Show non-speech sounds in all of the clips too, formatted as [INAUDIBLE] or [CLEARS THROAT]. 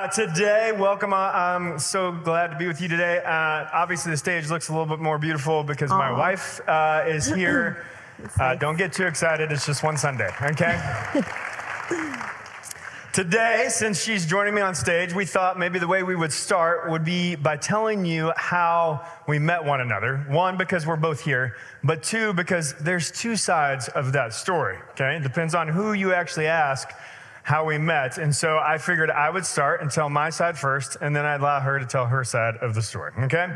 Uh, today, welcome. Uh, I'm so glad to be with you today. Uh, obviously, the stage looks a little bit more beautiful because my wife uh, is [CLEARS THROAT] here. Uh, don't get too excited, it's just one Sunday, okay? [LAUGHS] Today, since she's joining me on stage, we thought maybe the way we would start would be by telling you how we met one another. One, because we're both here, but two, because there's two sides of that story, okay? It depends on who you actually ask how we met. And so I figured I would start and tell my side first, and then I'd allow her to tell her side of the story, okay?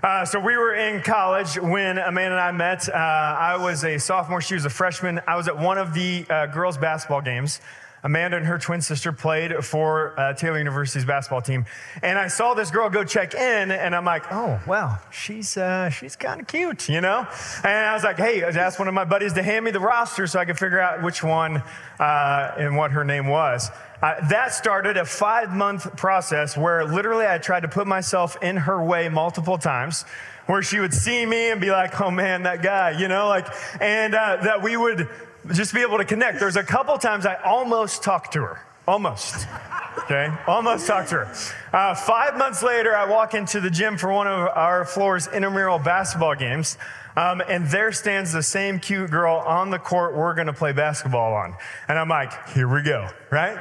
Uh, so we were in college when Amanda and I met. Uh, I was a sophomore, she was a freshman. I was at one of the uh, girls' basketball games. Amanda and her twin sister played for uh, Taylor University's basketball team, and I saw this girl go check in, and I'm like, "Oh, wow, she's uh, she's kind of cute, you know." And I was like, "Hey," I asked one of my buddies to hand me the roster so I could figure out which one uh, and what her name was. Uh, that started a five month process where literally I tried to put myself in her way multiple times where she would see me and be like, oh man, that guy, you know, like, and uh, that we would just be able to connect. There's a couple times I almost talked to her. Almost. Okay, almost talked to her. Uh, five months later, I walk into the gym for one of our floor's intramural basketball games, um, and there stands the same cute girl on the court we're going to play basketball on. And I'm like, here we go, right?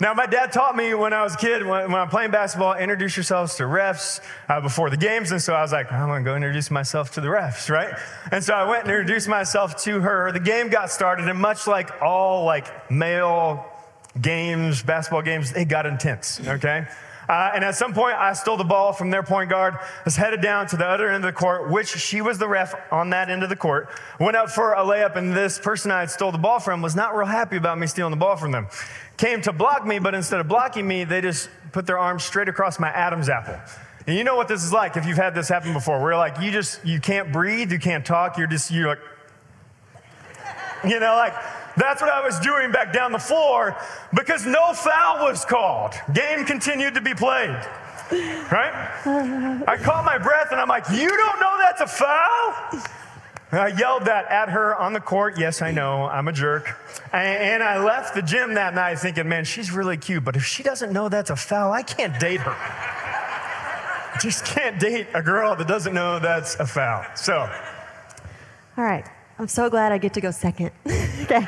Now, my dad taught me when I was a kid, when, when I'm playing basketball, introduce yourselves to refs uh, before the games. And so I was like, I'm going to go introduce myself to the refs, right? And so I went and introduced myself to her. The game got started, and much like all like male games, basketball games, it got intense, okay? Uh, and at some point, I stole the ball from their point guard, was headed down to the other end of the court, which she was the ref on that end of the court. Went up for a layup, and this person I had stole the ball from was not real happy about me stealing the ball from them. Came to block me, but instead of blocking me, they just put their arms straight across my Adam's apple. And you know what this is like if you've had this happen before, where like you just, you can't breathe, you can't talk, you're just, you're like, you know, like that's what I was doing back down the floor because no foul was called. Game continued to be played. Right? I caught my breath and I'm like, You don't know that's a foul? And I yelled that at her on the court. Yes, I know, I'm a jerk. And, and I left the gym that night thinking, Man, she's really cute, but if she doesn't know that's a foul, I can't date her. Just can't date a girl that doesn't know that's a foul. So, All right. I'm so glad I get to go second. [LAUGHS] okay.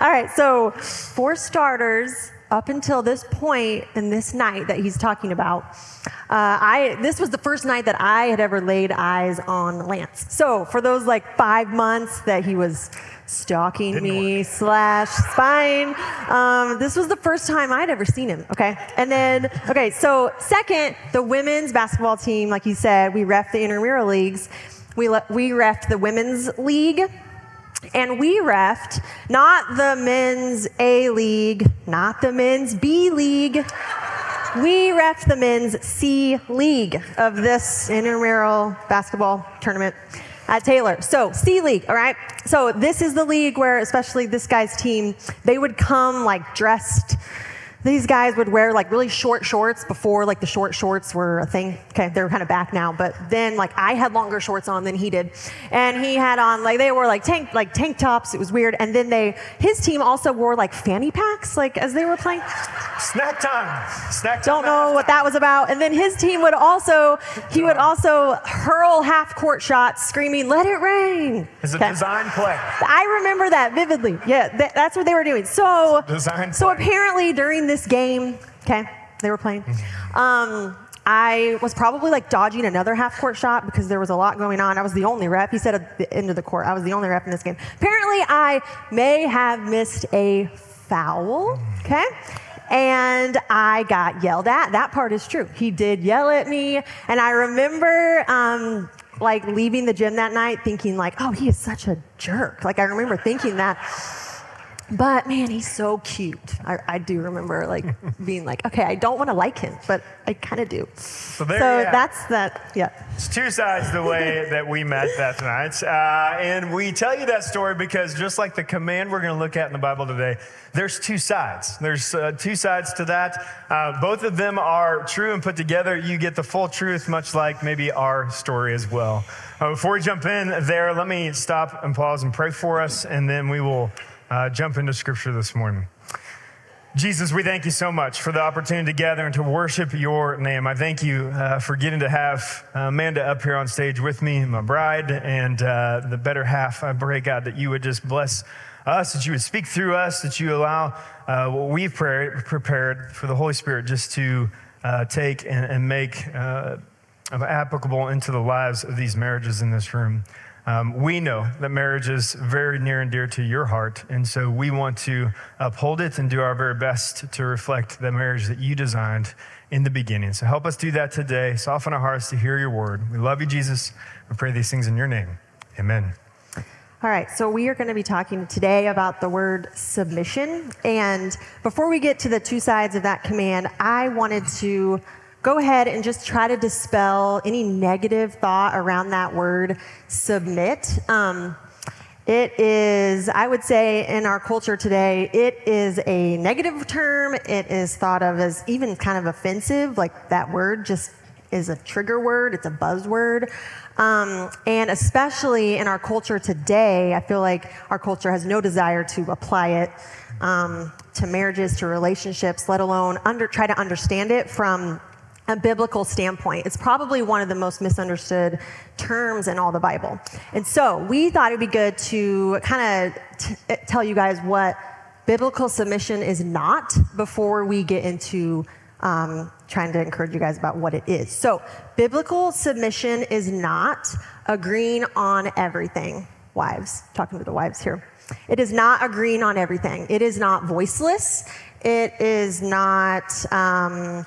All right. So, for starters, up until this point in this night that he's talking about, uh, I this was the first night that I had ever laid eyes on Lance. So, for those like five months that he was stalking Didn't me slash spying, um, this was the first time I'd ever seen him. Okay, and then okay. So, second, the women's basketball team, like you said, we ref the intramural leagues. We, le- we refed the women's league, and we refed not the men's A league, not the men's B league. We refed the men's C league of this intramural basketball tournament at Taylor. So, C League, all right? So, this is the league where, especially this guy's team, they would come like dressed. These guys would wear like really short shorts before like the short shorts were a thing. Okay, they're kind of back now, but then like I had longer shorts on than he did, and he had on like they wore like tank like tank tops. It was weird, and then they his team also wore like fanny packs like as they were playing. snack time. Snack time. Don't know what that was about. And then his team would also he would also hurl half court shots, screaming "Let it rain!" It's a Okay. design play. I remember that vividly. Yeah, that, that's what they were doing. So, Design so play. apparently during this game, okay, they were playing. Um, I was probably like dodging another half court shot because there was a lot going on. I was the only rep. He said at the end of the court, I was the only rep in this game. Apparently, I may have missed a foul. Okay. And I got yelled at. That part is true. He did yell at me. And I remember um, like leaving the gym that night thinking like, oh, he is such a jerk. Like I remember thinking that. But man, he's so cute. I, I do remember like [LAUGHS] being like, okay, I don't want to like him, but I kind of do. So there so it. that's that. Yeah. It's two sides the way [LAUGHS] that we met that night. Uh, and we tell you that story because just like the command we're going to look at in the Bible today, there's two sides. There's uh, two sides to that. Uh, both of them are true and put together. You get the full truth, much like maybe our story as well. Uh, before we jump in there, let me stop and pause and pray for us, and then we will uh, jump into scripture this morning. Jesus, we thank you so much for the opportunity to gather and to worship your name. I thank you uh, for getting to have Amanda up here on stage with me, my bride, and uh, the better half. I pray, God, that you would just bless us, that you would speak through us, that you allow uh, what we've prepared, prepared for the Holy Spirit just to uh, take and, and make uh, applicable into the lives of these marriages in this room. Um, we know that marriage is very near and dear to your heart, and so we want to uphold it and do our very best to reflect the marriage that you designed in the beginning. So help us do that today. Soften our hearts to hear your word. We love you, Jesus. We pray these things in your name. Amen. All right, so we are going to be talking today about the word submission. And before we get to the two sides of that command, I wanted to go ahead and just try to dispel any negative thought around that word submit. Um, it is, I would say, in our culture today, it is a negative term. It is thought of as even kind of offensive, like that word just is a trigger word, it's a buzzword. Um, and especially in our culture today, I feel like our culture has no desire to apply it um, to marriages, to relationships, let alone under, try to understand it from a biblical standpoint. It's probably one of the most misunderstood terms in all the Bible. And so we thought it'd be good to kind of tell you guys what biblical submission is not before we get into um, trying to encourage you guys about what it is. So, biblical submission is not agreeing on everything. Wives, talking to the wives here. It is not agreeing on everything. It is not voiceless. It is not. Um,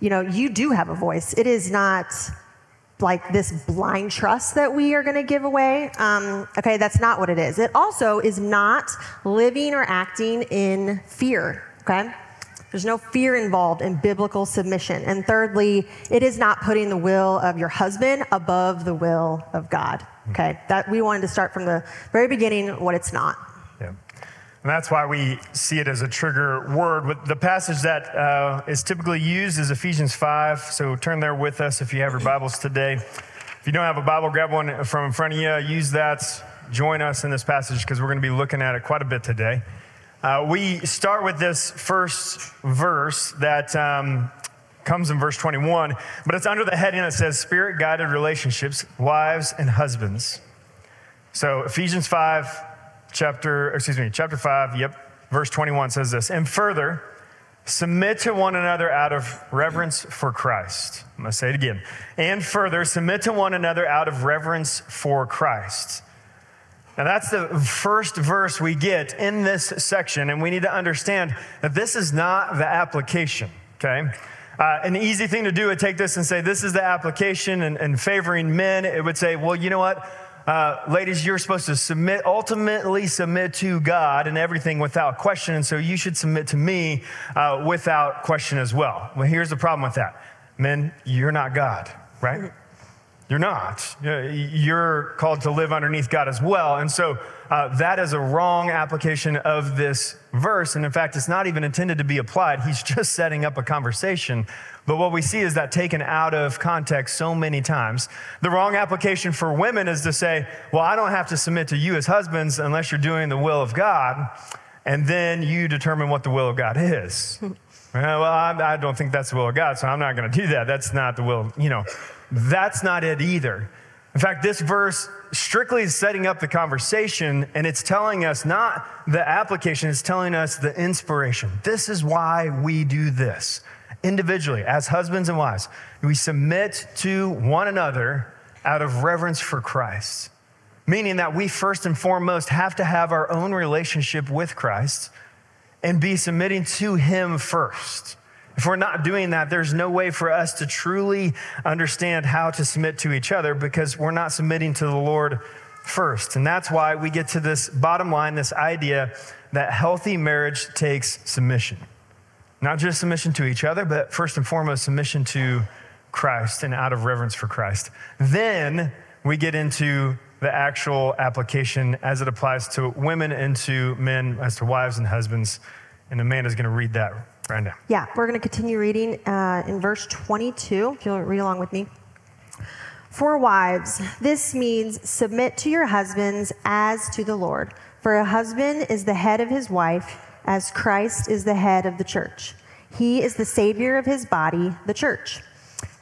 you know, you do have a voice. It is not like this blind trust that we are going to give away. Um, okay, that's not what it is. It also is not living or acting in fear. Okay? There's no fear involved in biblical submission. And thirdly, it is not putting the will of your husband above the will of God. Okay? That we wanted to start from the very beginning what it's not. And that's why we see it as a trigger word. The passage that uh, is typically used is Ephesians 5. So turn there with us if you have your Bibles today. If you don't have a Bible, grab one from in front of you. Use that. Join us in this passage because we're going to be looking at it quite a bit today. Uh, we start with this first verse that um, comes in verse 21, but it's under the heading that says Spirit guided relationships, wives and husbands. So Ephesians 5, chapter, excuse me, chapter 5, yep, verse 21 says this. And further, submit to one another out of reverence for Christ. I'm going to say it again. And further, submit to one another out of reverence for Christ. Now, that's the first verse we get in this section, and we need to understand that this is not the application, okay? Uh, an easy thing to do would take this and say, This is the application, and, and favoring men, it would say, Well, you know what? Uh, ladies, you're supposed to submit, ultimately submit to God and everything without question. And so you should submit to me uh, without question as well. Well, here's the problem with that men, you're not God, right? You're not. You're called to live underneath God as well. And so uh, that is a wrong application of this verse. And in fact, it's not even intended to be applied. He's just setting up a conversation. But what we see is that taken out of context so many times. The wrong application for women is to say, well, I don't have to submit to you as husbands unless you're doing the will of God. And then you determine what the will of God is. [LAUGHS] well, I, don't think that's the will of God, so I'm not going to do that. That's not the will, you know. That's not it either. In fact, this verse strictly is setting up the conversation and it's telling us not the application, it's telling us the inspiration. This is why we do this individually as husbands and wives. We submit to one another out of reverence for Christ, meaning that we first and foremost have to have our own relationship with Christ and be submitting to Him first. If we're not doing that, there's no way for us to truly understand how to submit to each other because we're not submitting to the Lord first. And that's why we get to this bottom line this idea that healthy marriage takes submission. Not just submission to each other, but first and foremost, submission to Christ and out of reverence for Christ. Then we get into the actual application as it applies to women and to men, as to wives and husbands. And Amanda's going to read that Brenda. Yeah, we're going to continue reading uh, in verse 22, if you'll read along with me. For wives, this means submit to your husbands as to the Lord. For a husband is the head of his wife, as Christ is the head of the church. He is the Savior of his body, the church.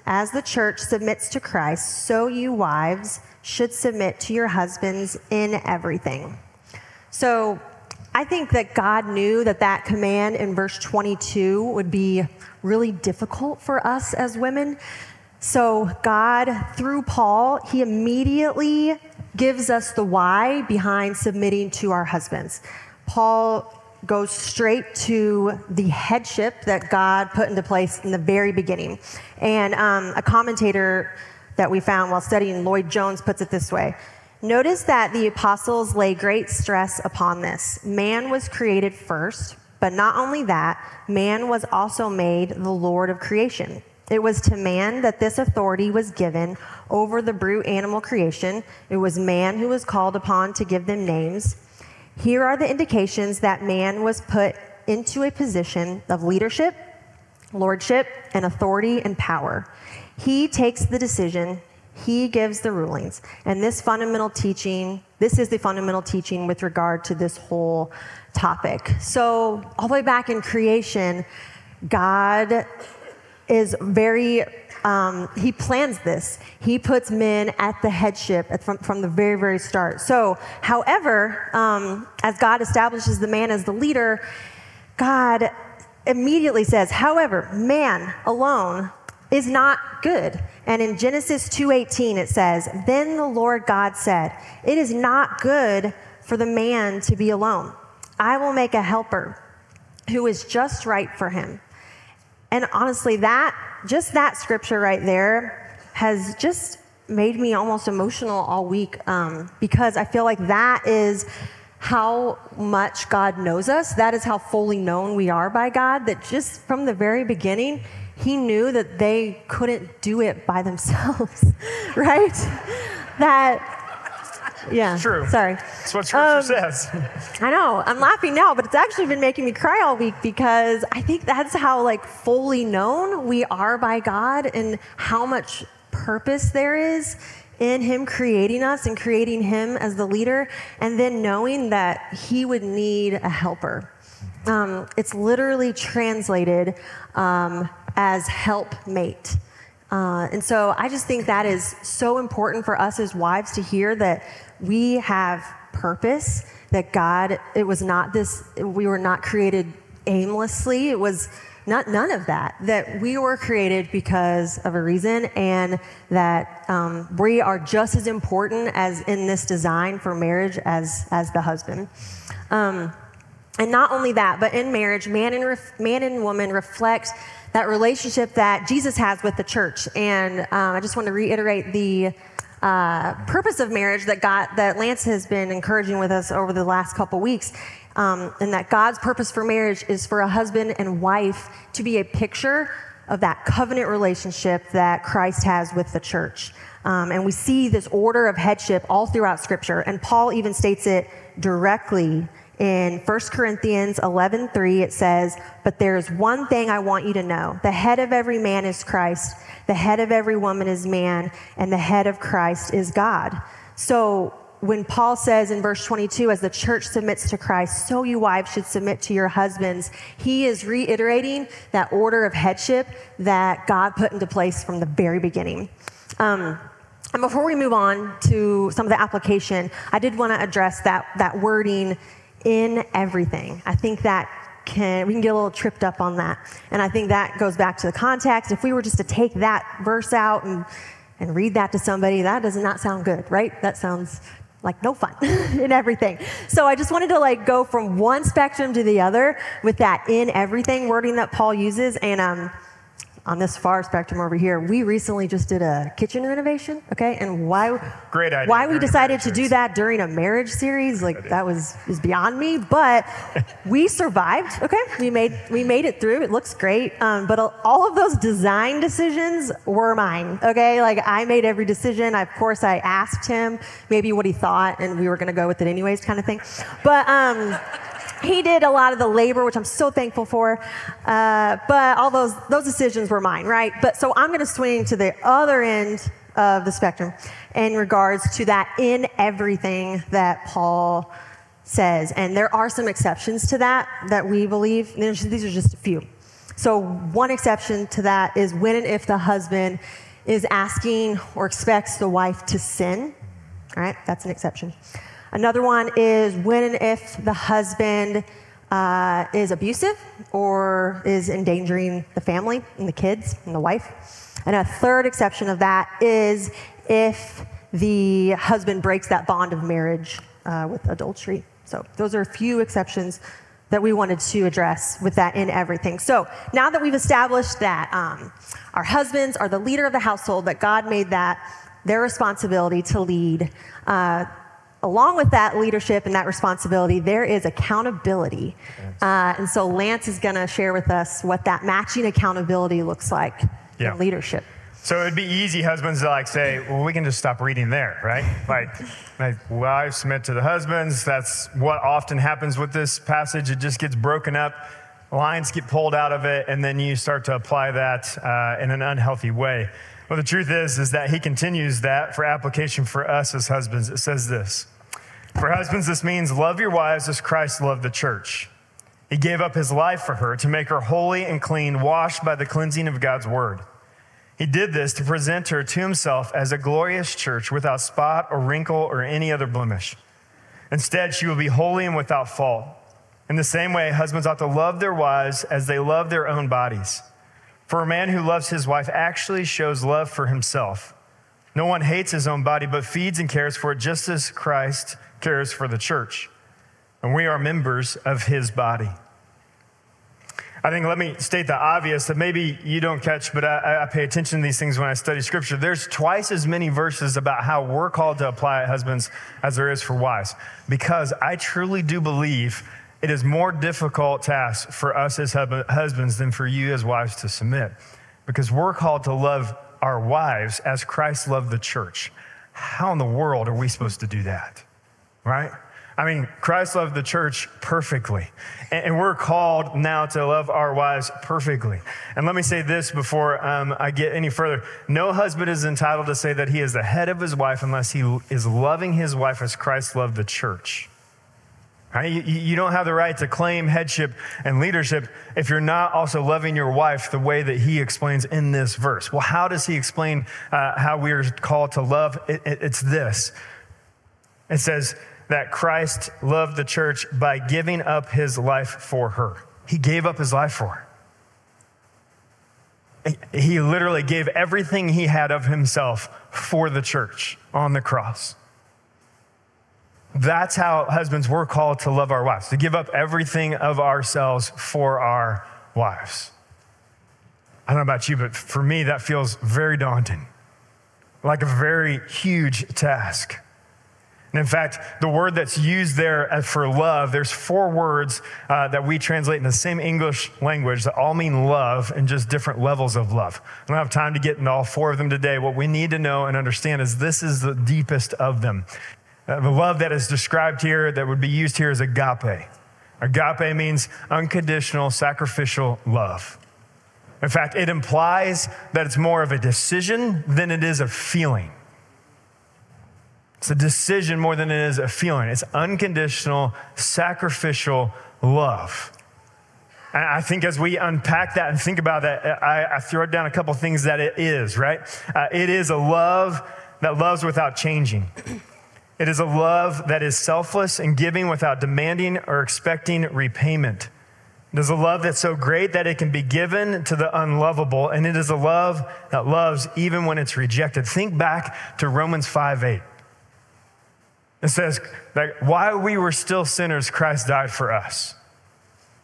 As the church submits to Christ, so you wives should submit to your husbands in everything. So I think that God knew that that command in verse 22 would be really difficult for us as women. So God, through Paul, he immediately gives us the why behind submitting to our husbands. Paul goes straight to the headship that God put into place in the very beginning. And um, a commentator that we found while studying, Lloyd Jones, puts it this way Notice that the apostles lay great stress upon this. Man was created first, but not only that, man was also made the Lord of creation. It was to man that this authority was given over the brute animal creation. It was man who was called upon to give them names. Here are the indications that man was put into a position of leadership, lordship, and authority and power. He takes the decision, he gives the rulings. And this fundamental teaching, this is the fundamental teaching with regard to this whole topic. So, all the way back in creation, God is very um, he plans this. He puts men at the headship from, from the very, very start. So, however, um, as God establishes the man as the leader, God immediately says, however, man alone is not good. And in Genesis 2:18 it says, "Then the Lord God said, it is not good for the man to be alone. I will make a helper who is just right for him." And honestly, that just that scripture right there has just made me almost emotional all week um, because I feel like that is how much God knows us. That is how fully known we are by God. That just from the very beginning, He knew that they couldn't do it by themselves, [LAUGHS] right? that yeah. True. Sorry. That's what Scripture um, says. I know. I'm laughing now, but it's actually been making me cry all week because I think that's how like fully known we are by God and how much purpose there is in him creating us and creating him as the leader and then knowing that he would need a helper. Um, it's literally translated um, as helpmate. Uh, and so I just think that is so important for us as wives to hear that we have purpose, that God, it was not this, we were not created aimlessly. It was not none of that. That we were created because of a reason, and that um, we are just as important as in this design for marriage as as the husband. Um, and not only that, but in marriage, man and ref, man and woman reflect that relationship that Jesus has with the church. And um, I just want to reiterate the uh, purpose of marriage that God, that Lance has been encouraging with us over the last couple weeks, um, and that God's purpose for marriage is for a husband and wife to be a picture of that covenant relationship that Christ has with the church. Um, and we see this order of headship all throughout Scripture, and Paul even states it directly in 1 Corinthians 11:3 it says, "But there's one thing I want you to know. The head of every man is Christ, the head of every woman is man, and the head of Christ is God." So when Paul says in verse 22, as the church submits to Christ, so you wives should submit to your husbands, he is reiterating that order of headship that God put into place from the very beginning. Um, and before we move on to some of the application, I did want to address that, that wording in everything. I think that can, we can get a little tripped up on that. And I think that goes back to the context. If we were just to take that verse out and, and read that to somebody, that does not sound good, right? That sounds like no fun [LAUGHS] in everything. So I just wanted to like go from one spectrum to the other with that in everything wording that Paul uses. And um, on this far spectrum over here, we recently just did a kitchen renovation, okay? And why Great idea. why we decided to do that during a marriage series, like that was is beyond me, but [LAUGHS] we survived, okay? We made we made it through. It looks great. Um, but all of those design decisions were mine, okay? Like I made every decision. of course I asked him maybe what he thought and we were going to go with it anyways kind of thing. But um he did a lot of the labor, which I'm so thankful for. Uh, but all those those decisions were mine, right? But so I'm going to swing to the other end of the spectrum in regards to that in everything that Paul says, and there are some exceptions to that that we believe. These are just a few. So, one exception to that is when and if the husband is asking or expects the wife to sin. All right, that's an exception. Another one is when and if the husband uh, is abusive or is endangering the family and the kids and the wife. And a third exception of that is if the husband breaks that bond of marriage uh, with adultery. So, those are a few exceptions that we wanted to address with that in everything. So, now that we've established that um, our husbands are the leader of the household, that God made that their responsibility to lead, uh, along with that leadership and that responsibility, there is accountability. Uh, and so, Lance is going to share with us what that matching accountability looks like yeah. in leadership. So it'd be easy, husbands, to like say, well, we can just stop reading there, right? [LAUGHS] Like, like wives submit to the husbands. That's what often happens with this passage. It just gets broken up, lines get pulled out of it, and then you start to apply that uh, in an unhealthy way. Well, the truth is, is that he continues that for application for us as husbands. It says this For husbands, this means love your wives as Christ loved the church. He gave up his life for her to make her holy and clean, washed by the cleansing of God's word. He did this to present her to himself as a glorious church without spot or wrinkle or any other blemish. Instead, she will be holy and without fault. In the same way, husbands ought to love their wives as they love their own bodies. For a man who loves his wife actually shows love for himself. No one hates his own body, but feeds and cares for it just as Christ cares for the church. And we are members of his body. I think let me state the obvious that maybe you don't catch, but I, I, pay attention to these things when I study scripture. There's twice as many verses about how we're called to apply it, husbands, as there is for wives. Because I truly do believe it is more difficult task for us as husbands than for you as wives to submit. Because we're called to love our wives as Christ loved the church. How in the world are we supposed to do that? Right? I mean, Christ loved the church perfectly. And we're called now to love our wives perfectly. And let me say this before um, I get any further. No husband is entitled to say that he is the head of his wife unless he is loving his wife as Christ loved the church. Right? You, you don't have the right to claim headship and leadership if you're not also loving your wife the way that he explains in this verse. Well, how does he explain uh, how we are called to love? It, it, it's this it says, that Christ loved the church by giving up his life for her. He gave up his life for her. He literally gave everything he had of himself for the church on the cross. That's how husbands were called to love our wives, to give up everything of ourselves for our wives. I don't know about you, but for me, that feels very daunting, like a very huge task. And in fact, the word that's used there for love, there's four words uh, that we translate in the same English language that all mean love and just different levels of love. I don't have time to get into all four of them today. What we need to know and understand is this is the deepest of them. The love that is described here, that would be used here, is agape. Agape means unconditional, sacrificial love. In fact, it implies that it's more of a decision than it is a feeling. It's a decision more than it is a feeling. It's unconditional, sacrificial love. And I think as we unpack that and think about that, I, I throw down a couple things that it is, right? Uh, it is a love that loves without changing. It is a love that is selfless and giving without demanding or expecting repayment. It is a love that's so great that it can be given to the unlovable, and it is a love that loves even when it's rejected. Think back to Romans 5 8. It says that while we were still sinners, Christ died for us.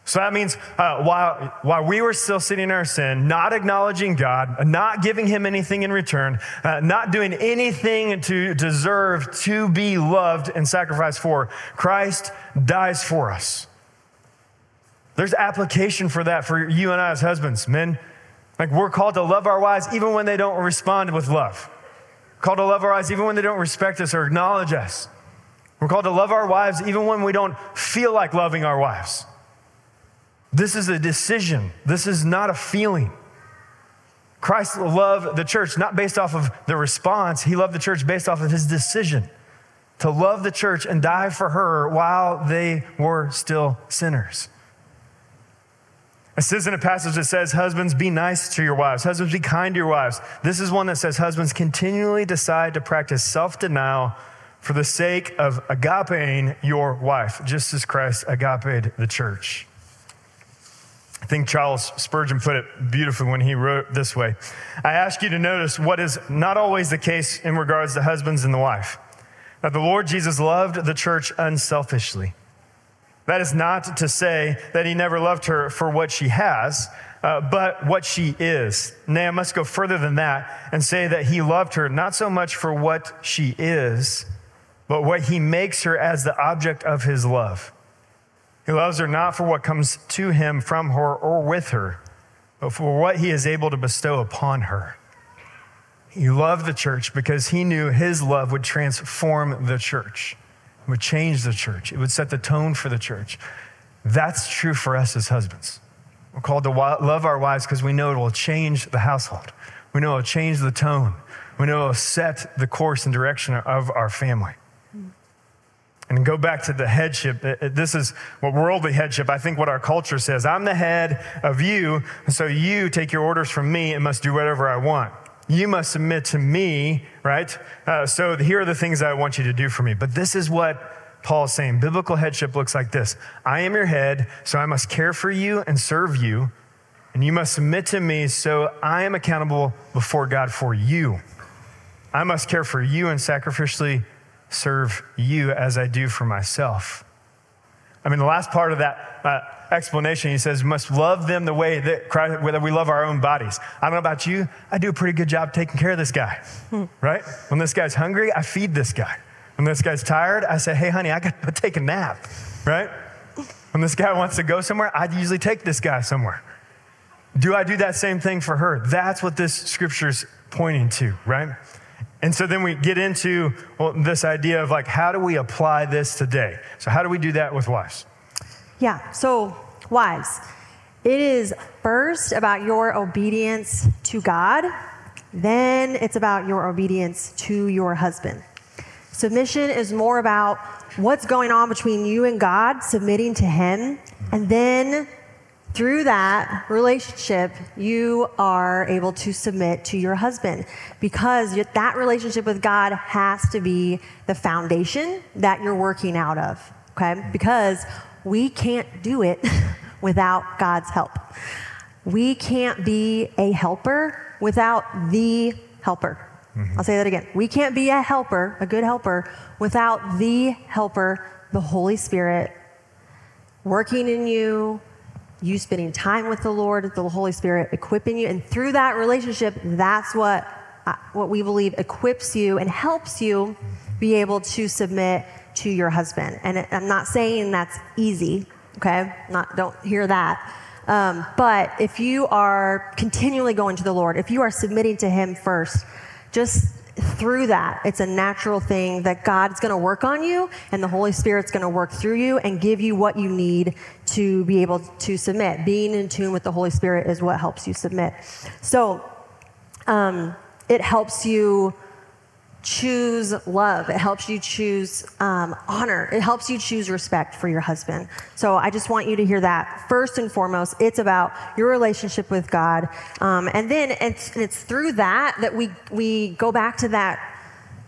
So that means uh, while, while we were still sitting in our sin, not acknowledging God, not giving Him anything in return, uh, not doing anything to deserve to be loved and sacrificed for, Christ dies for us. There's application for that for you and I as husbands, men. Like we're called to love our wives even when they don't respond with love. Called to love our wives even when they don't respect us or acknowledge us. We're called to love our wives even when we don't feel like loving our wives. This is a decision, this is not a feeling. Christ loved the church not based off of the response, he loved the church based off of his decision to love the church and die for her while they were still sinners. Says in a passage that says, Husbands, be nice to your wives. Husbands, be kind to your wives. This is one that says, Husbands, continually decide to practice self denial for the sake of agapeing your wife, just as Christ agape the church. I think Charles Spurgeon put it beautifully when he wrote this way I ask you to notice what is not always the case in regards to husbands and the wife. That the Lord Jesus loved the church unselfishly. That is not to say that he never loved her for what she has, uh, but what she is. Nay, I must go further than that and say that he loved her not so much for what she is, but what he makes her as the object of his love. He loves her not for what comes to him from her or with her, but for what he is able to bestow upon her. He loved the church because he knew his love would transform the church, would change the church, it would set the tone for the church. That's true for us as husbands. We're called to love our wives because we know it will change the household. We know it will change the tone. We know it will set the course and direction of our family. And go back to the headship. This is what worldly headship, I think what our culture says. I'm the head of you, so you take your orders from me and must do whatever I want. You must submit to me, right? Uh, so here are the things I want you to do for me. But this is what Paul is saying. Biblical headship looks like this I am your head, so I must care for you and serve you. And you must submit to me, so I am accountable before God for you. I must care for you and sacrificially serve you as I do for myself. I mean, the last part of that uh, explanation, he says, must love them the way that, Christ, that we love our own bodies. I don't know about you, I do a pretty good job taking care of this guy, hmm. right? When this guy's hungry, I feed this guy. When this guy's tired, I say, hey, honey, I got to [LAUGHS] take a nap, right? When this guy wants to go somewhere, I usually take this guy somewhere. Do I do that same thing for her? That's what this scripture's pointing to, right? And so then we get into well, this idea of like, how do we apply this today? So, how do we do that with wives? Yeah, so wives, it is first about your obedience to God, then it's about your obedience to your husband. Submission is more about what's going on between you and God, submitting to Him, and then through that relationship, you are able to submit to your husband because that relationship with God has to be the foundation that you're working out of, okay? Because we can't do it [LAUGHS] without God's help. We can't be a helper without the helper. Mm-hmm. I'll say that again. We can't be a helper, a good helper, without the helper, the Holy Spirit, working in you, you spending time with the Lord, the Holy Spirit equipping you. And through that relationship, that's what, uh, what we believe equips you and helps you be able to submit to your husband. And I'm not saying that's easy, okay? Not, don't hear that. Um, but if you are continually going to the Lord, if you are submitting to Him first, just through that, it's a natural thing that God's going to work on you and the Holy Spirit's going to work through you and give you what you need to be able to submit. Being in tune with the Holy Spirit is what helps you submit. So, um, it helps you choose love. It helps you choose um, honor. It helps you choose respect for your husband. So I just want you to hear that. First and foremost, it's about your relationship with God. Um, and then it's, it's through that that we, we go back to that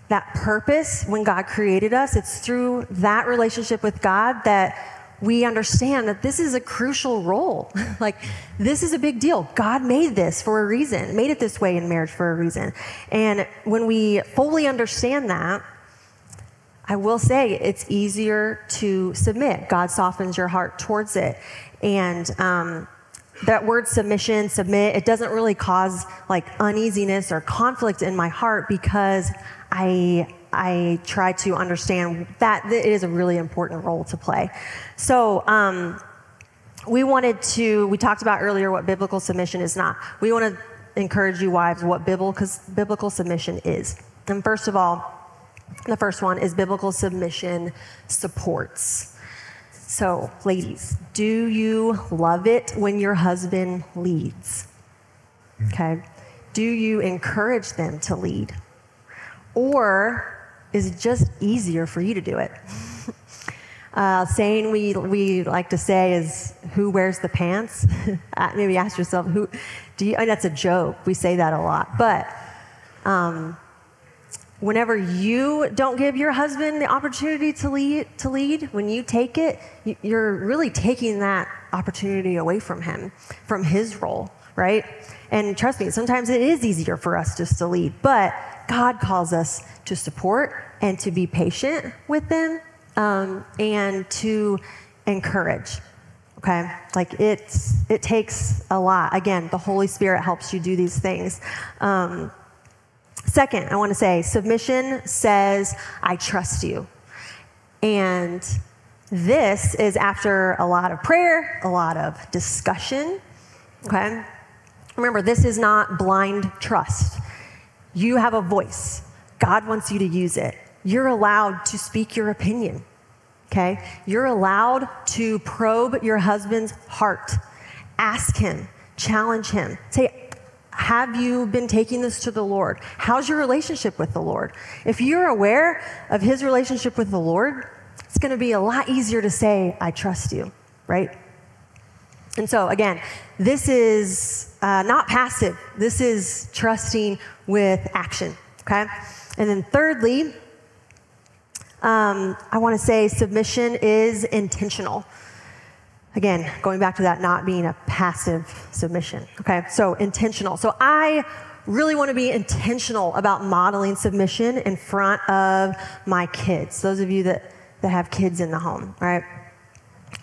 that purpose when God created us. It's through that relationship with God that we understand that this is a crucial role. [LAUGHS] like, this is a big deal. God made this for a reason, made it this way in marriage for a reason. And when we fully understand that, I will say it's easier to submit. God softens your heart towards it. And um, that word submission, submit, it doesn't really cause like uneasiness or conflict in my heart because I I try to understand that it is a really important role to play. So, um, we wanted to, we talked about earlier what biblical submission is not. We want to encourage you, wives, what biblical, biblical submission is. And first of all, the first one is biblical submission supports. So, ladies, do you love it when your husband leads? Okay. Do you encourage them to lead? Or is just easier for you to do it. [LAUGHS] Uh, saying we, we like to say is who wears the pants [LAUGHS] uh, maybe ask yourself who do you and that's a joke we say that a lot but um, whenever you don't give your husband the opportunity to lead, to lead when you take it, you're really taking that opportunity away from him, from his role, right? And trust me, sometimes it is easier for us just to lead, but God calls us to support and to be patient with them um, and to encourage. Okay, like it's it takes a lot. Again, the Holy Spirit helps you do these things. Um, Second, I want to say submission says, I trust you. And this is after a lot of prayer, a lot of discussion. Okay? Remember, this is not blind trust. You have a voice, God wants you to use it. You're allowed to speak your opinion. Okay? You're allowed to probe your husband's heart. Ask him, challenge him. Say, have you been taking this to the Lord? How's your relationship with the Lord? If you're aware of his relationship with the Lord, it's going to be a lot easier to say, I trust you, right? And so, again, this is uh, not passive, this is trusting with action, okay? And then, thirdly, um, I want to say submission is intentional. Again, going back to that not being a passive submission. Okay, so intentional. So I really want to be intentional about modeling submission in front of my kids. Those of you that, that have kids in the home, right?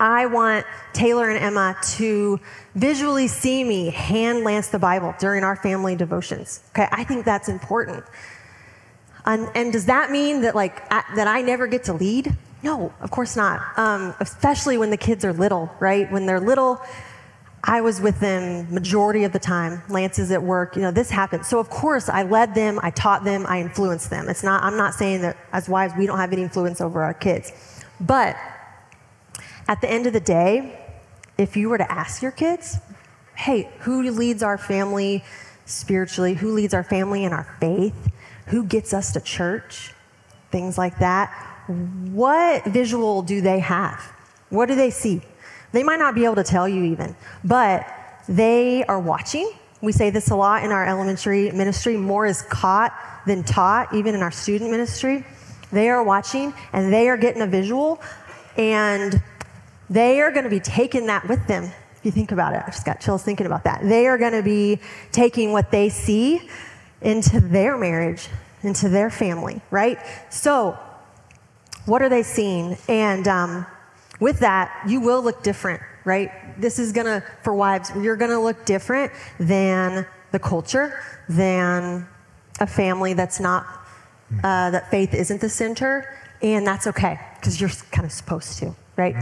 I want Taylor and Emma to visually see me hand lance the Bible during our family devotions. Okay, I think that's important. And, and does that mean that like I, that I never get to lead? No, of course not. Um, especially when the kids are little, right? When they're little, I was with them majority of the time. Lance is at work. You know, this happens. So of course, I led them, I taught them, I influenced them. It's not. I'm not saying that as wives we don't have any influence over our kids, but at the end of the day, if you were to ask your kids, "Hey, who leads our family spiritually? Who leads our family in our faith? Who gets us to church?" Things like that what visual do they have? What do they see? They might not be able to tell you even, but they are watching. We say this a lot in our elementary ministry more is caught than taught, even in our student ministry. They are watching and they are getting a visual, and they are going to be taking that with them. If you think about it, I just got chills thinking about that. They are going to be taking what they see into their marriage, into their family, right? So what are they seeing? And um, with that, you will look different, right? This is gonna, for wives, you're gonna look different than the culture, than a family that's not, uh, that faith isn't the center, and that's okay, because you're kind of supposed to, right?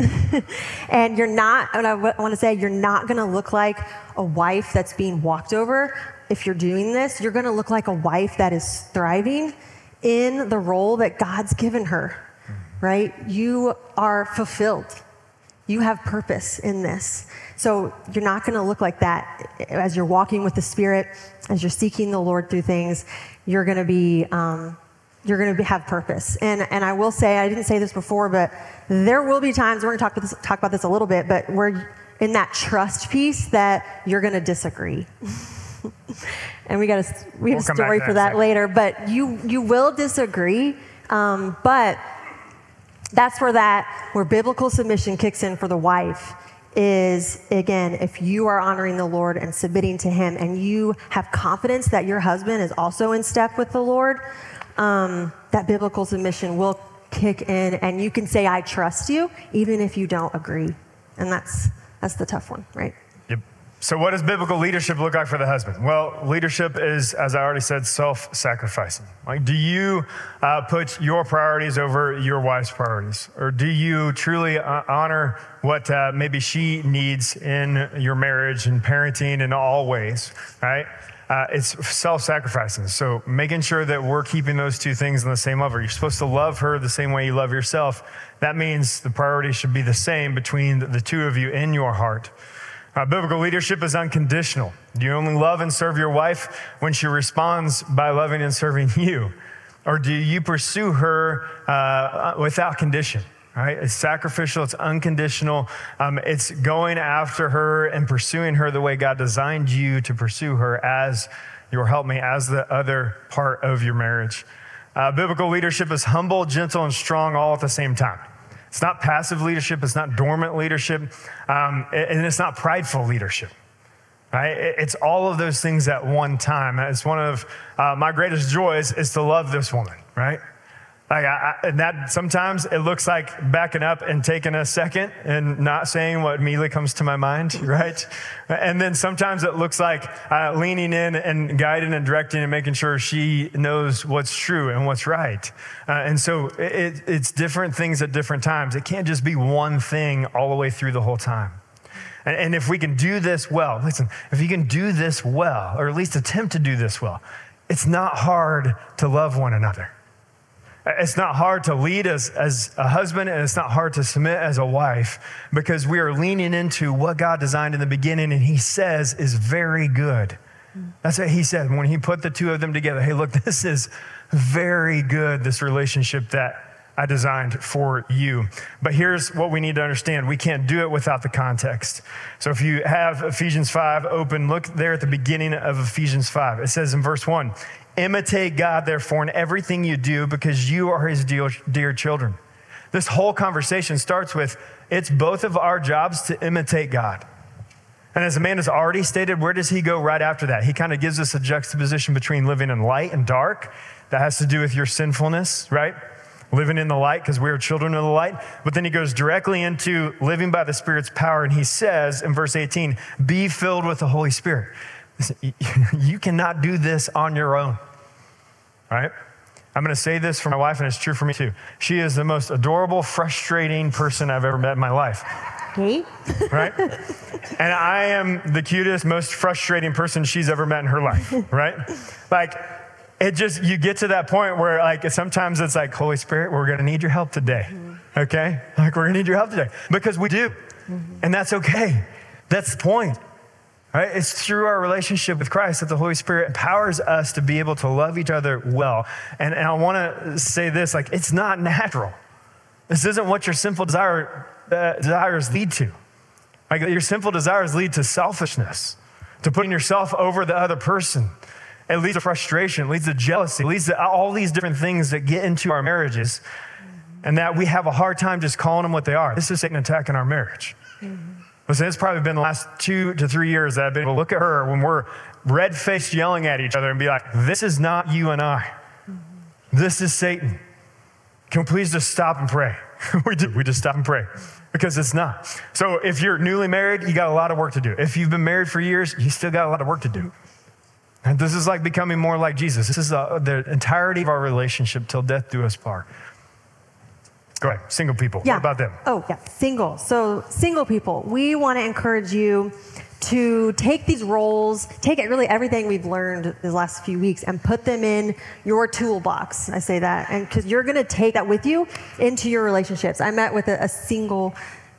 [LAUGHS] and you're not, and I want to say, you're not gonna look like a wife that's being walked over. If you're doing this, you're gonna look like a wife that is thriving in the role that God's given her right? You are fulfilled. You have purpose in this. So you're not going to look like that as you're walking with the Spirit, as you're seeking the Lord through things. You're going to be, um, you're going to have purpose. And and I will say, I didn't say this before, but there will be times we're going to talk about this, talk about this a little bit, but we're in that trust piece that you're going to disagree. [LAUGHS] and we got a we have we'll a story for that later. But you you will disagree, um, but that's where that where biblical submission kicks in for the wife is again if you are honoring the lord and submitting to him and you have confidence that your husband is also in step with the lord um, that biblical submission will kick in and you can say i trust you even if you don't agree and that's that's the tough one right Yep. so, what does biblical leadership look like for the husband? Well, leadership is, as I already said, self sacrificing. Like, do you uh, put your priorities over your wife's priorities? Or do you truly uh, honor what uh, maybe she needs in your marriage and parenting in all ways, right? Uh, it's self sacrificing. So, making sure that we're keeping those two things on the same level. You're supposed to love her the same way you love yourself. That means the priority should be the same between the two of you in your heart. Uh, biblical leadership is unconditional. Do you only love and serve your wife when she responds by loving and serving you. Or do you pursue her uh, without condition? Right? It's sacrificial, it's unconditional. Um, it's going after her and pursuing her the way God designed you to pursue her as your helpmate, as the other part of your marriage. Uh, biblical leadership is humble, gentle, and strong all at the same time. It's not passive leadership, it's not dormant leadership, um, and it's not prideful leadership. Right? It's all of those things at one time. It's one of uh, my greatest joys is to love this woman, right? Like I, I, and that sometimes it looks like backing up and taking a second and not saying what immediately comes to my mind, [LAUGHS] right? And then sometimes it looks like uh, leaning in and guiding and directing and making sure she knows what's true and what's right. Uh, and so it, it's different things at different times. It can't just be one thing all the way through the whole time. And, and if we can do this well, listen, if you can do this well, or at least attempt to do this well, it's not hard to love one another. It's not hard to lead as, as a husband, and it's not hard to submit as a wife because we are leaning into what God designed in the beginning and He says is very good. That's what He said when He put the two of them together. Hey, look, [LAUGHS] this is very good, this relationship that I designed for you. But here's what we need to understand we can't do it without the context. So if you have Ephesians 5 open, look there at the beginning of Ephesians 5. It says in verse 1 Imitate God, therefore, in everything you do because you are his dear, dear children. This whole conversation starts with it's both of our jobs to imitate God. And as Amanda's already stated, where does he go right after that? He kind of gives us a juxtaposition between living in light and dark. That has to do with your sinfulness, right? Living in the light because we are children of the light. But then he goes directly into living by the Spirit's power. And he says in verse 18, be filled with the Holy Spirit. Listen, [LAUGHS] you cannot do this on your own right? I'm going to say this for my wife, and it's true for me too. She is the most adorable, frustrating person I've ever met in my life. Okay. right? And I am the cutest, most frustrating person she's ever met in her life, right? Like, it just, you get to that point where, like, sometimes it's like, Holy Spirit, we're going to need your help today, okay? Like, we're going to need your help today because we do. Mm-hmm. And that's okay. That's the point. Right? It's through our relationship with Christ that the Holy Spirit empowers us to be able to love each other well. And, and I want to say this like, it's not natural. This isn't what your sinful desire, uh, desires lead to. Like, your sinful desires lead to selfishness, to putting yourself over the other person. It leads to frustration, it leads to jealousy, it leads to all these different things that get into our marriages, and that we have a hard time just calling them what they are. This is Satan attacking our marriage. Mm-hmm. Listen, it's probably been the last two to three years that I've been able to look at her when we're red faced yelling at each other and be like, this is not you and I. This is Satan. Can we please just stop and pray? [LAUGHS] we do. We just stop and pray because it's not. So if you're newly married, you got a lot of work to do. If you've been married for years, you still got a lot of work to do. And this is like becoming more like Jesus. This is the, the entirety of our relationship till death do us part. Go ahead. Single people. Yeah. What about them? Oh, yeah. Single. So, single people, we want to encourage you to take these roles, take it really everything we've learned the last few weeks and put them in your toolbox. I say that. And because you're going to take that with you into your relationships. I met with a, a single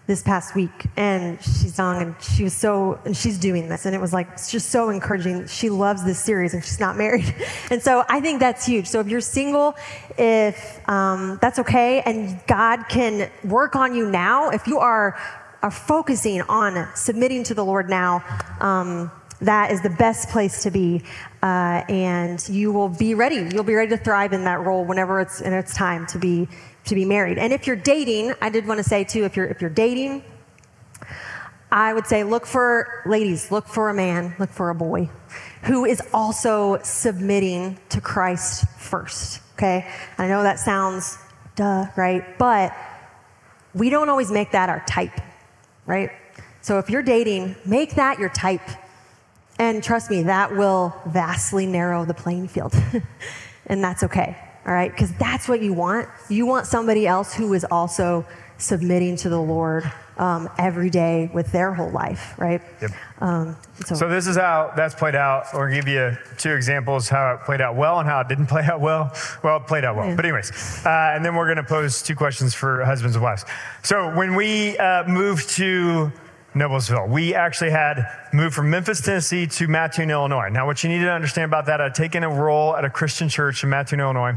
this past week and she's young and she was so and she's doing this and it was like it's just so encouraging she loves this series and she's not married [LAUGHS] and so i think that's huge so if you're single if um, that's okay and god can work on you now if you are are focusing on submitting to the lord now um, that is the best place to be uh, and you will be ready you'll be ready to thrive in that role whenever it's in its time to be to be married. And if you're dating, I did want to say too, if you're if you're dating, I would say look for ladies, look for a man, look for a boy who is also submitting to Christ first. Okay? I know that sounds duh, right? But we don't always make that our type, right? So if you're dating, make that your type. And trust me, that will vastly narrow the playing field. [LAUGHS] and that's okay all right? Because that's what you want. You want somebody else who is also submitting to the Lord um, every day with their whole life, right? Yep. Um, so. so. this is how that's played out. Or give you two examples how it played out well and how it didn't [LAUGHS] play out well. Well, it played out well. Yeah. But anyways, uh, and then we're going to pose two questions for husbands and wives. So when we uh, moved to Noblesville. We actually had moved from Memphis, Tennessee to Mattoon, Illinois. Now, what you need to understand about that, I'd taken a role at a Christian church in Mattoon, Illinois,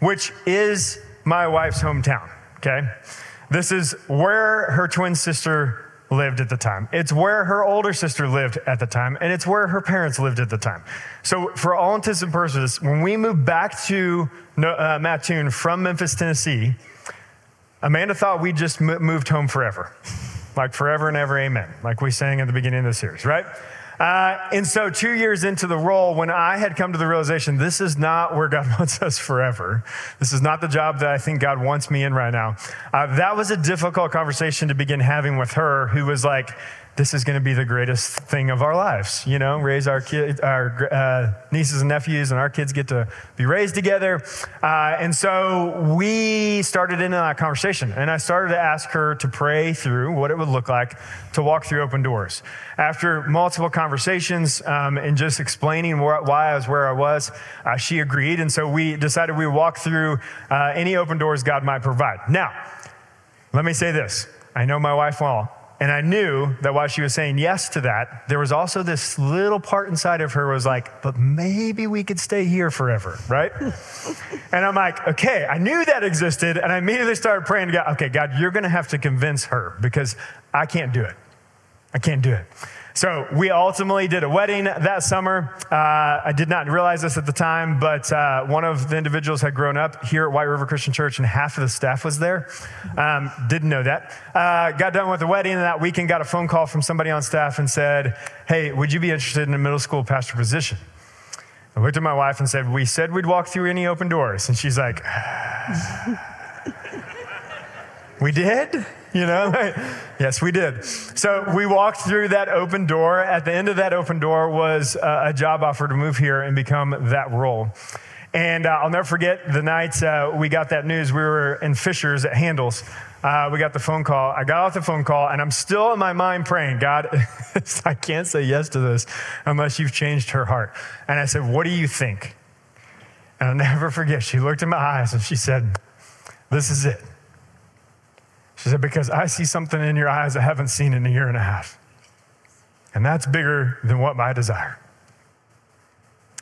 which is my wife's hometown, okay? This is where her twin sister lived at the time. It's where her older sister lived at the time, and it's where her parents lived at the time. So, for all intents and purposes, when we moved back to uh, Mattoon from Memphis, Tennessee, Amanda thought we just moved home forever. Like forever and ever, amen. Like we sang at the beginning of the series, right? Uh, and so, two years into the role, when I had come to the realization, this is not where God [LAUGHS] wants us forever. This is not the job that I think God wants me in right now. Uh, that was a difficult conversation to begin having with her, who was like, this is going to be the greatest thing of our lives. You know, raise our kids, our uh, nieces and nephews, and our kids get to be raised together. Uh, and so we started into that conversation, and I started to ask her to pray through what it would look like to walk through open doors. After multiple conversations um, and just explaining wh- why I was where I was, uh, she agreed, and so we decided we would walk through uh, any open doors God might provide. Now, let me say this. I know my wife well. And I knew that while she was saying yes to that, there was also this little part inside of her was like, but maybe we could stay here forever, right? [LAUGHS] and I'm like, okay, I knew that existed. And I immediately started praying to God, okay, God, you're going to have to convince her because I can't do it. I can't do it. So we ultimately did a wedding that summer. Uh, I did not realize this at the time, but uh, one of the individuals had grown up here at White River Christian Church, and half of the staff was there. Um, didn't know that. Uh, got done with the wedding, and that weekend got a phone call from somebody on staff and said, "Hey, would you be interested in a middle school pastor position?" I looked at my wife and said, "We said we'd walk through any open doors," and she's like. [LAUGHS] we did? You know? [LAUGHS] yes, we did. So we walked through that open door. At the end of that open door was uh, a job offer to move here and become that role. And uh, I'll never forget the night uh, we got that news. We were in Fishers at Handel's. Uh, we got the phone call. I got off the phone call, and I'm still in my mind praying, God, [LAUGHS] I can't say yes to this unless you've changed her heart. And I said, What do you think? And I'll [LAUGHS] never forget, she looked in my eyes and she said, This is it. She said, Because I see something in your eyes I haven't seen in a year and a half. And that's bigger than what my desire.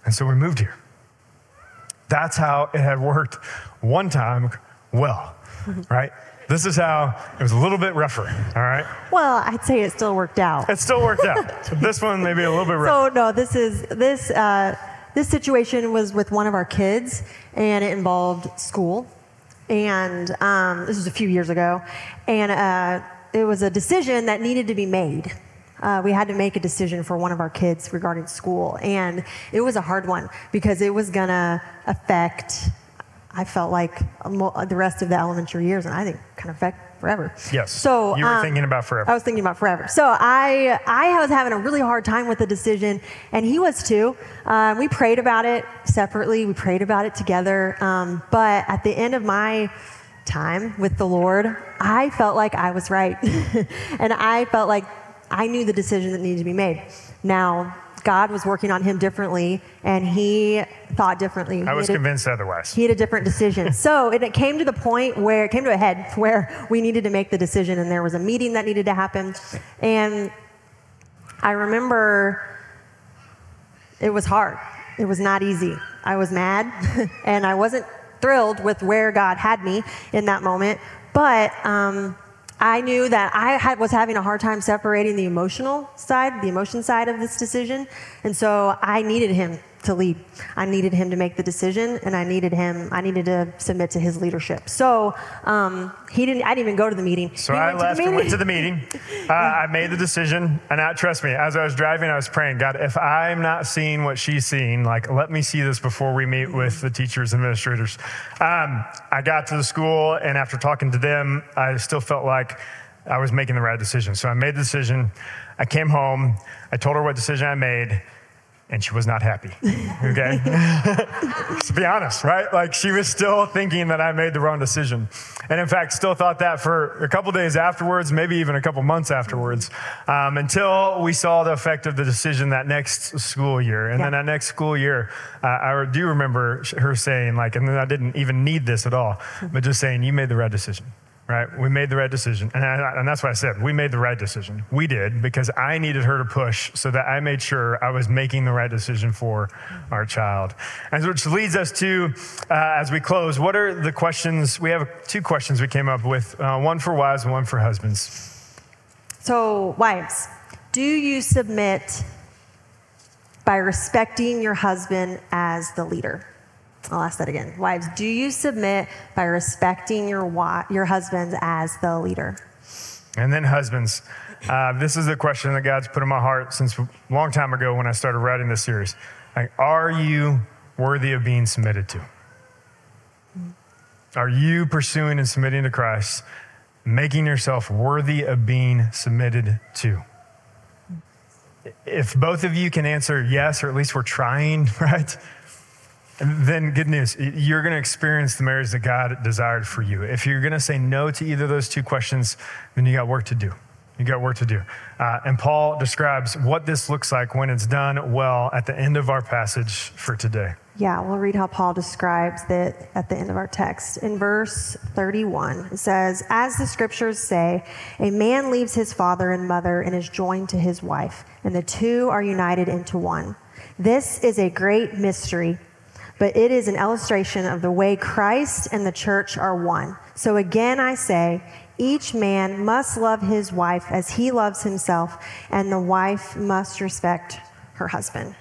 And so we moved here. That's how it had worked one time well, [LAUGHS] right? This is how it was a little bit rougher, all right? Well, I'd say it still worked out. It still worked out. [LAUGHS] this one maybe a little bit rougher. So no, this is this uh, this situation was with one of our kids, and it involved school and um, this was a few years ago, and uh, it was a decision that needed to be made. Uh, we had to make a decision for one of our kids regarding school, and it was a hard one because it was gonna affect. I felt like the rest of the elementary years, and I think kind of affect forever. Yes. So you were um, thinking about forever. I was thinking about forever. So I I was having a really hard time with the decision, and he was too. Um, we prayed about it separately. We prayed about it together. Um, but at the end of my time with the Lord, I felt like I was right, [LAUGHS] and I felt like I knew the decision that needed to be made. Now God was working on him differently and he thought differently. I was convinced a, otherwise. He had a different decision. [LAUGHS] so it, it came to the point where it came to a head [LAUGHS] where we needed to make the decision and there was a meeting that needed to happen. And I remember it was hard. It was not easy. I was mad [LAUGHS] and I wasn't thrilled with where God had me in that moment. But um, I knew that I had, was having a hard time separating the emotional side, the emotion side of this decision. And so I needed him to lead. I needed him to make the decision, and I needed him. I needed to submit to his leadership. So um, he didn't. I didn't even go to the meeting. So he I left and went to the meeting. [LAUGHS] Uh, I made the decision, and I, trust me, as I was driving, I was praying, God, if I'm not seeing what she's seeing, like let me see this before we meet with the teachers and administrators. Um, I got to the school, and after talking to them, I still felt like I was making the right decision. So I made the decision. I came home. I told her what decision I made and she was not happy. Okay? [LAUGHS] to be honest, right? Like she was still thinking that I made the wrong decision. And in fact, still thought that for a couple days afterwards, maybe even a couple months afterwards, um, until we saw the effect of the decision that next school year. And yeah. then that next school year, uh, I do remember her saying, like, and then I didn't even need this at all, but just saying, you made the right decision. Right? We made the right decision. And, I, and that's what I said. We made the right decision. We did because I needed her to push so that I made sure I was making the right decision for our child. And which leads us to, uh, as we close, what are the questions? We have two questions we came up with uh, one for wives and one for husbands. So, wives, do you submit by respecting your husband as the leader? I'll ask that again. Wives, do you submit by respecting your, wa- your husbands as the leader? And then husbands. Uh, this is the question that God's put in my heart since a long time ago when I started writing this series. Like, are you worthy of being submitted to? Are you pursuing and submitting to Christ, making yourself worthy of being submitted to? If both of you can answer yes, or at least we're trying, [LAUGHS] right? Then good news. You're going to experience the marriage that God desired for you. If you're going to say no to either of those two questions, then you got work to do. You got work to do. Uh, and Paul describes what this looks like when it's done well at the end of our passage for today. Yeah, we'll read how Paul describes it at the end of our text. In verse 31, it says, As the scriptures say, a man leaves his father and mother and is joined to his wife, and the two are united into one. This is a great mystery but it is an illustration of the way Christ and the church are one. So again, I say, each man must love his wife as he loves himself, and the wife must respect her husband.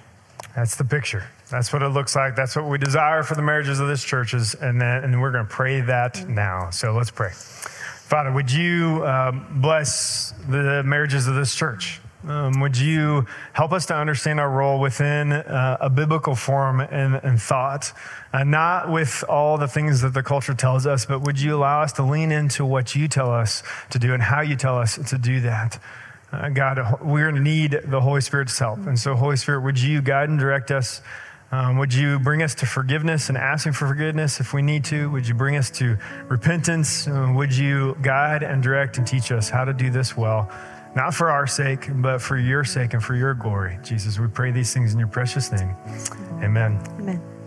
That's the picture. That's what it looks like. That's what we desire for the marriages of this churches, and then and we're going to pray that now. So let's pray. Father, would you um, bless the marriages of this church? Um, would you help us to understand our role within uh, a biblical form and, and thought, uh, not with all the things that the culture tells us, but would you allow us to lean into what you tell us to do and how you tell us to do that? Uh, God, we're in need the Holy Spirit's help. And so, Holy Spirit, would you guide and direct us? Um, would you bring us to forgiveness and asking for forgiveness if we need to? Would you bring us to repentance? Uh, would you guide and direct and teach us how to do this well? Not for our sake, but for your sake and for your glory. Jesus, we pray these things in your precious name. Amen. Amen.